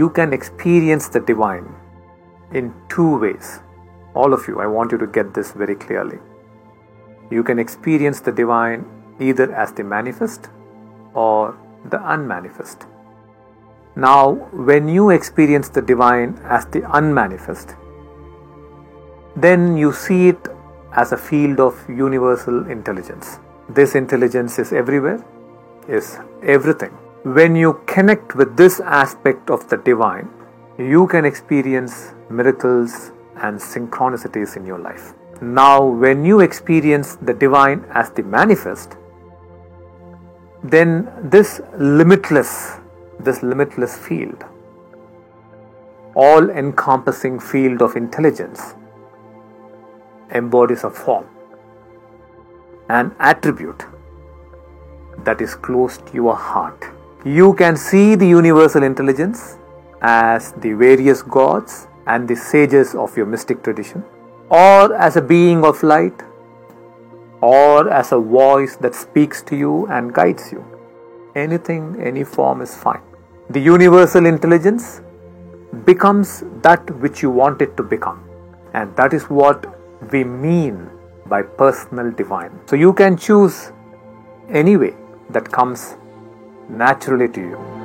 You can experience the divine in two ways. All of you, I want you to get this very clearly. You can experience the divine either as the manifest or the unmanifest. Now, when you experience the divine as the unmanifest, then you see it as a field of universal intelligence. This intelligence is everywhere, is everything. When you connect with this aspect of the divine, you can experience miracles and synchronicities in your life. Now, when you experience the divine as the manifest, then this limitless, this limitless field, all encompassing field of intelligence, embodies a form, an attribute that is close to your heart. You can see the universal intelligence as the various gods and the sages of your mystic tradition, or as a being of light, or as a voice that speaks to you and guides you. Anything, any form is fine. The universal intelligence becomes that which you want it to become, and that is what we mean by personal divine. So you can choose any way that comes naturally to you.